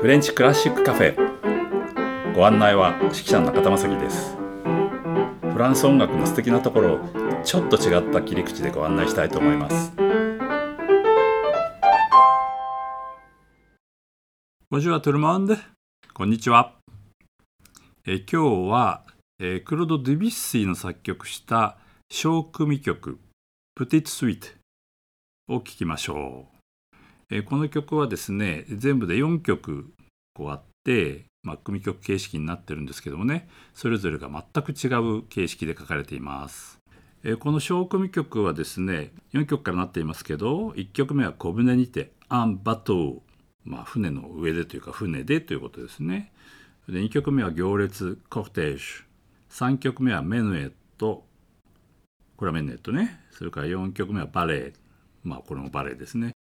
フレンチクラシックカフェ。ご案内は指揮者の中田正樹です。フランス音楽の素敵なところをちょっと違った切り口でご案内したいと思います。こんにちはトゥルモンデこんにちは。え今日は、えクロード・デュビッシーの作曲した小組曲プティット・スイートを聴きましょう。えこの曲はですね全部で4曲こうあって、まあ、組曲形式になってるんですけどもねそれぞれが全く違う形式で書かれています。えこの小組曲はですね4曲からなっていますけど1曲目は小舟にて「アンバトー」まあ船の上でというか船でということですね。で2曲目は「行列コクテージ。ュ」3曲目は「メヌエット」これはメヌエットね。それから4曲目は「バレエ」まあこれもバレエですね。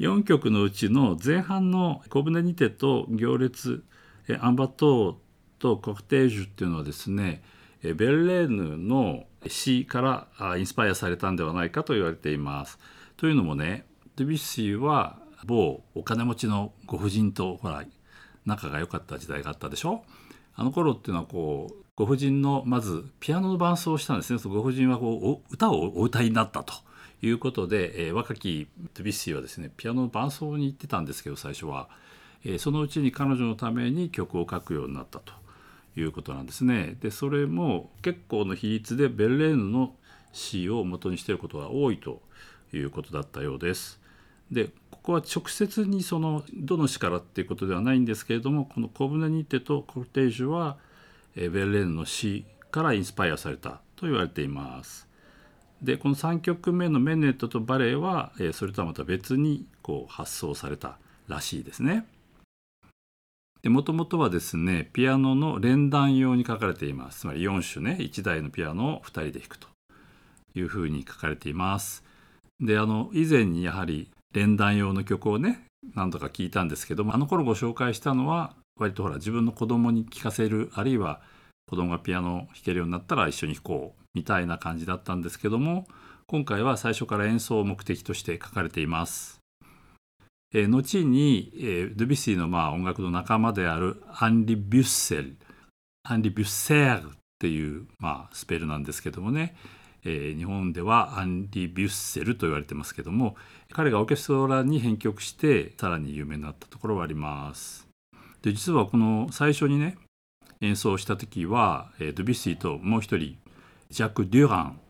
4曲のうちの前半の「小舟にて」と「行列」「アンバトー」と「コクテージュ」っていうのはですねベルレーヌの詩からインスパイアされたんではないかと言われています。というのもねデビッシーは某お金持ちのご婦人とほら仲が良かった時代があったでしょ？あの頃っていうのはこうご婦人のまずピアノの伴奏をしたんですねご婦人はこう歌をお歌いになったと。いうことで、えー、若きドゥビッシーはですねピアノの伴奏に行ってたんですけど最初は、えー、そのうちに彼女のために曲を書くようになったということなんですね。でそれも結構の比率でベルレーヌの詩を元にしていることが多いということだったようです。でここは直接にそのどの詩からっていうことではないんですけれどもこの「小舟にて」と「コルテージュは」ベルレーヌの詩からインスパイアされたと言われています。でこの3曲目の「メネット」と「バレエは」えー、それとはまた別にこう発想されたらしいですね。もともとはですねピアノの連弾用に書かれていますつまり4種ね1台のピアノを2人で弾くというふうに書かれています。であの以前にやはり連弾用の曲をね何度か聞いたんですけどもあの頃ご紹介したのは割とほら自分の子供に聴かせるあるいは子供がピアノを弾けるようになったら一緒に弾こうみたいな感じだったんですけども今回は最初から演奏を目的として書かれています。えー、後に、えー、ドゥビッシーのまあ音楽の仲間であるアンリ・ビュッセルアンリ・ビュッセールっていう、まあ、スペルなんですけどもね、えー、日本ではアンリ・ビュッセルと言われてますけども彼がオーケストラに編曲してさらに有名になったところはあります。で実はこの最初にね演奏した時は、えー、ドゥビッシーともう一人ジャック・デュラン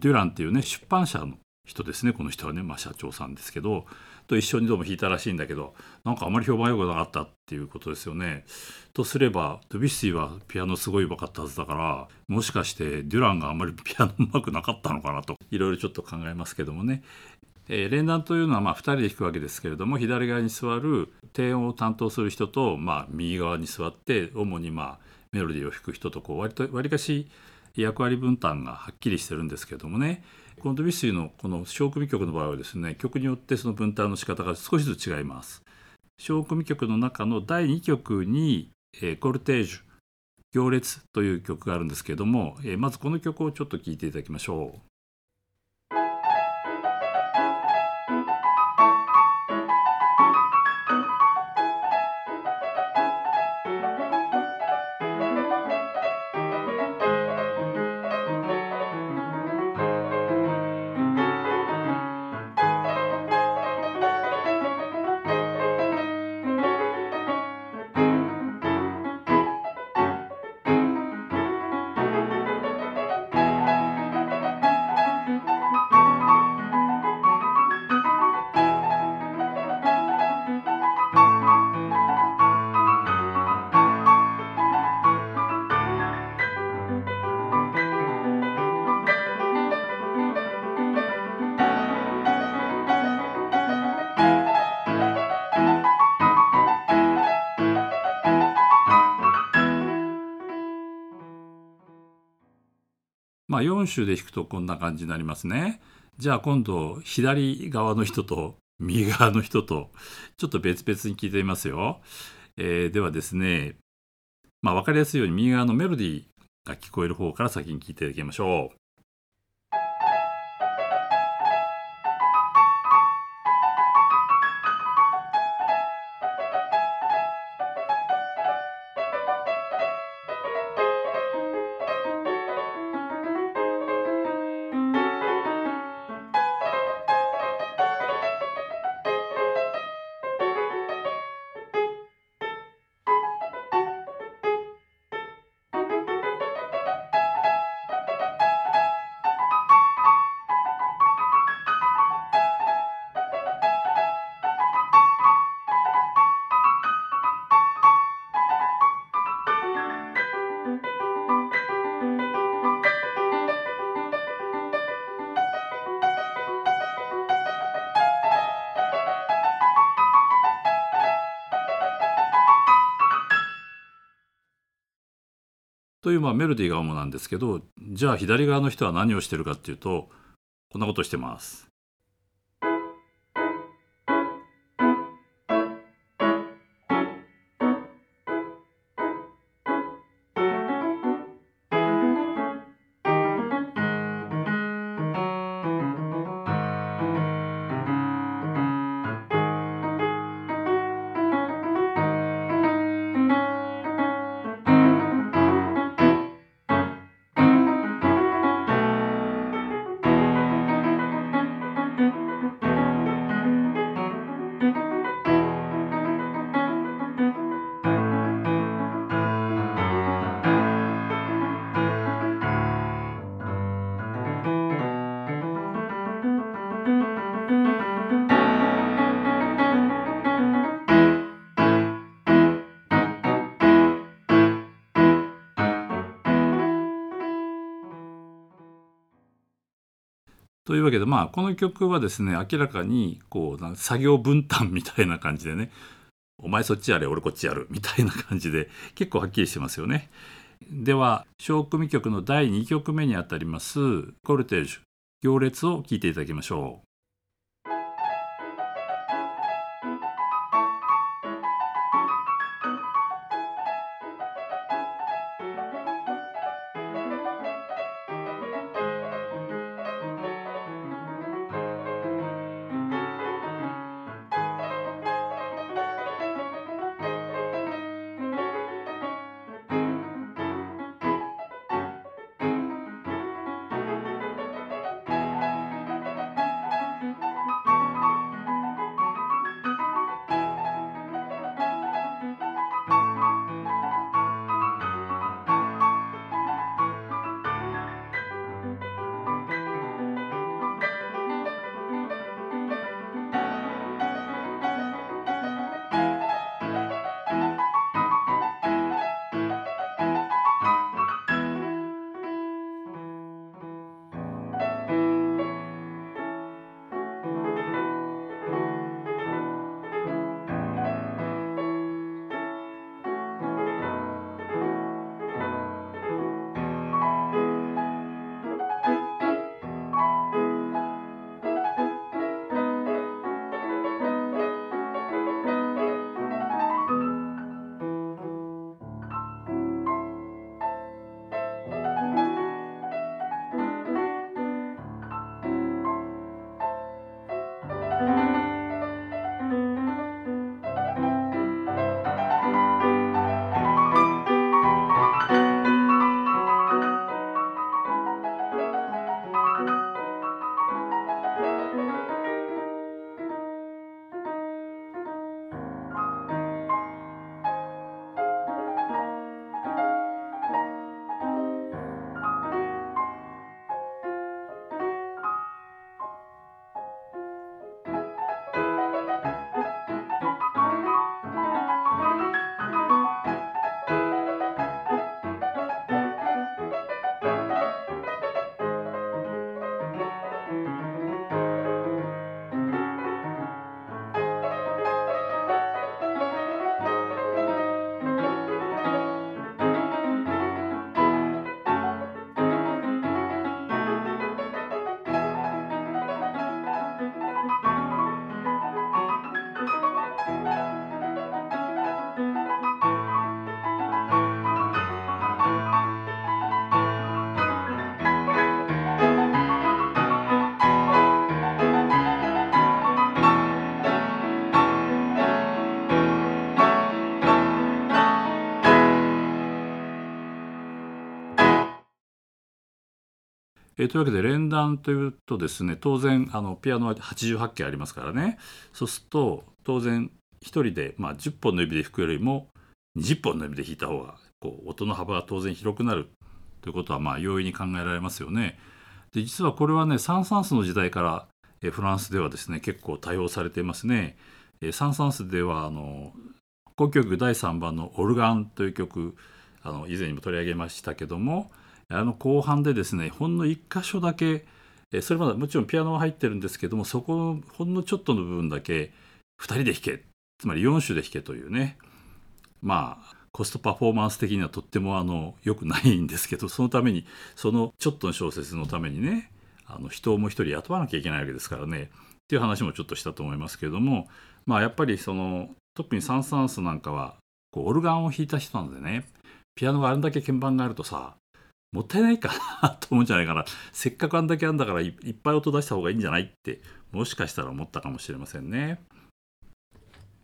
デュランっていうね出版社の人ですねこの人はね、まあ、社長さんですけどと一緒にどうも弾いたらしいんだけどなんかあまり評判良くなかったっていうことですよね。とすればドビッシーはピアノすごいうまかったはずだからもしかしてデュランがあまりピアノうまくなかったのかなといろいろちょっと考えますけどもね。えー、連弾というのはま2人で弾くわけですけれども左側に座る低音を担当する人と、まあ、右側に座って主にまあメロディーを弾く人とこう割と割かし役割分担がはっきりしてるんですけどもねこのドビュッシーのこの小組曲の場合はですね曲によってその分担の仕方が少しずつ違います。小組曲の中の第2曲に、えー、コルテージュ行列という曲があるんですけども、えー、まずこの曲をちょっと聴いていただきましょう。まあ、4種で弾くとこんな感じになりますね。じゃあ今度左側の人と 右側の人とちょっと別々に聞いてみますよ。えー、ではですね、まあ、分かりやすいように右側のメロディーが聞こえる方から先に聞いていただきましょう。というまあメロディーが主なんですけどじゃあ左側の人は何をしてるかっていうとこんなことしてます。というわけでまあこの曲はですね明らかにこう作業分担みたいな感じでねお前そっちやれ俺こっちやるみたいな感じで結構はっきりしてますよね。では小組曲の第2曲目にあたりますコルテージュ行列を聴いていただきましょう。えー、というわけで連弾というとですね当然あのピアノは88件ありますからねそうすると当然1人で、まあ、10本の指で弾くよりも20本の指で弾いた方がこう音の幅が当然広くなるということはまあ容易に考えられますよね。で実はこれはねサン・サンスの時代から、えフランスではですね結構多用されていますね。えサン・サンスではあの交響曲第3番の「オルガン」という曲あの以前にも取り上げましたけどもあの後半でですねほんの1箇所だけそれまでもちろんピアノは入ってるんですけどもそこのほんのちょっとの部分だけ2人で弾けつまり4種で弾けというねまあコストパフォーマンス的にはとってもあの良くないんですけどそのためにそのちょっとの小説のためにねあの人も一人雇わなきゃいけないわけですからねっていう話もちょっとしたと思いますけれどもまあやっぱりその特にサン・サンスなんかはオルガンを弾いた人なんでねピアノがあれだけ鍵盤があるとさもったいないかなと思うんじゃないかなせっかくあんだけあんだからいっぱい音出した方がいいんじゃないってもしかしたら思ったかもしれませんね。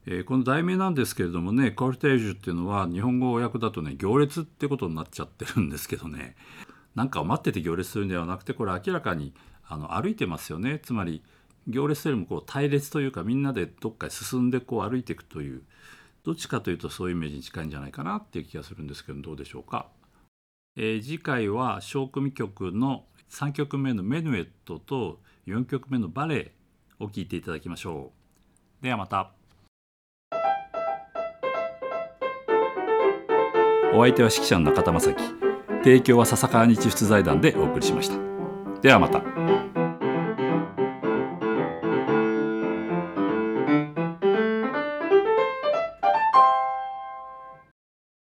えー、この題名なんですけれどもねコルテージュっていうのは日本語訳だとね行列ってことになっちゃってるんですけどねなんかを待ってて行列するんではなくてこれ明らかにあの歩いてますよねつまり行列よりもこう隊列というかみんなでどっかへ進んでこう歩いていくというどっちかというとそういうイメージに近いんじゃないかなっていう気がするんですけどどうでしょうか？えー、次回は小組曲の3曲目のメヌエットと4曲目のバレエを聴いていただきましょう。ではまた。お相手は指揮者の中田正樹提供は笹川日出財団でお送りしました。ではまた。